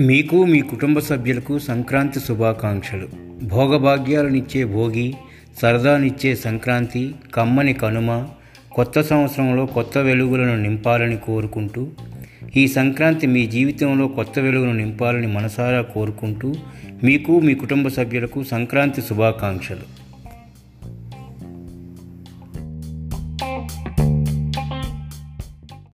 మీకు మీ కుటుంబ సభ్యులకు సంక్రాంతి శుభాకాంక్షలు. భోగభాగ్యాలనిచ్చే భోగి సరదానిచ్చే సంక్రాంతి కమ్మని కనుమ కొత్త సంవత్సరంలో కొత్త వెలుగులను నింపాలని కోరుకుంటూ ఈ సంక్రాంతి మీ జీవితంలో కొత్త వెలుగును నింపాలని మనసారా కోరుకుంటూ మీకు మీ కుటుంబ సభ్యులకు సంక్రాంతి శుభాకాంక్షలు.